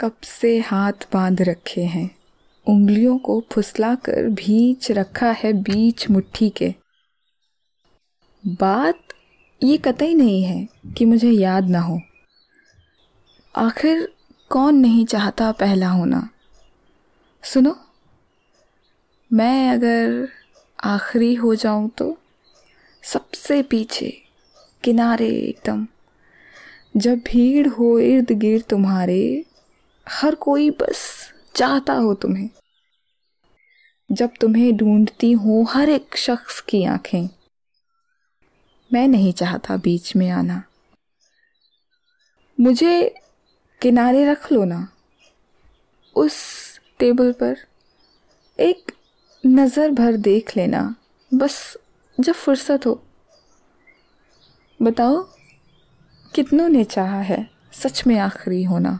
कब से हाथ बाँध रखे हैं। उंगलियों को फुसला कर भींच रखा है बीच मुट्ठी के। बात ये कतई नहीं है कि मुझे याद ना हो। आखिर कौन नहीं चाहता पहला होना? सुनो, मैं अगर आखिरी हो जाऊँ तो सबसे पीछे किनारे एकदम, जब भीड़ हो इर्द गिर्द तुम्हारे हर कोई बस चाहता हो तुम्हें। जब तुम्हें ढूंढती हो हर एक शख्स की आँखें, मैं नहीं चाहता बीच में आना। मुझे किनारे रख लो ना। उस टेबल पर एक नज़र भर देख लेना। बस जब फुर्सत हो। बताओ, कितनों ने चाहा है सच में आखिरी होना?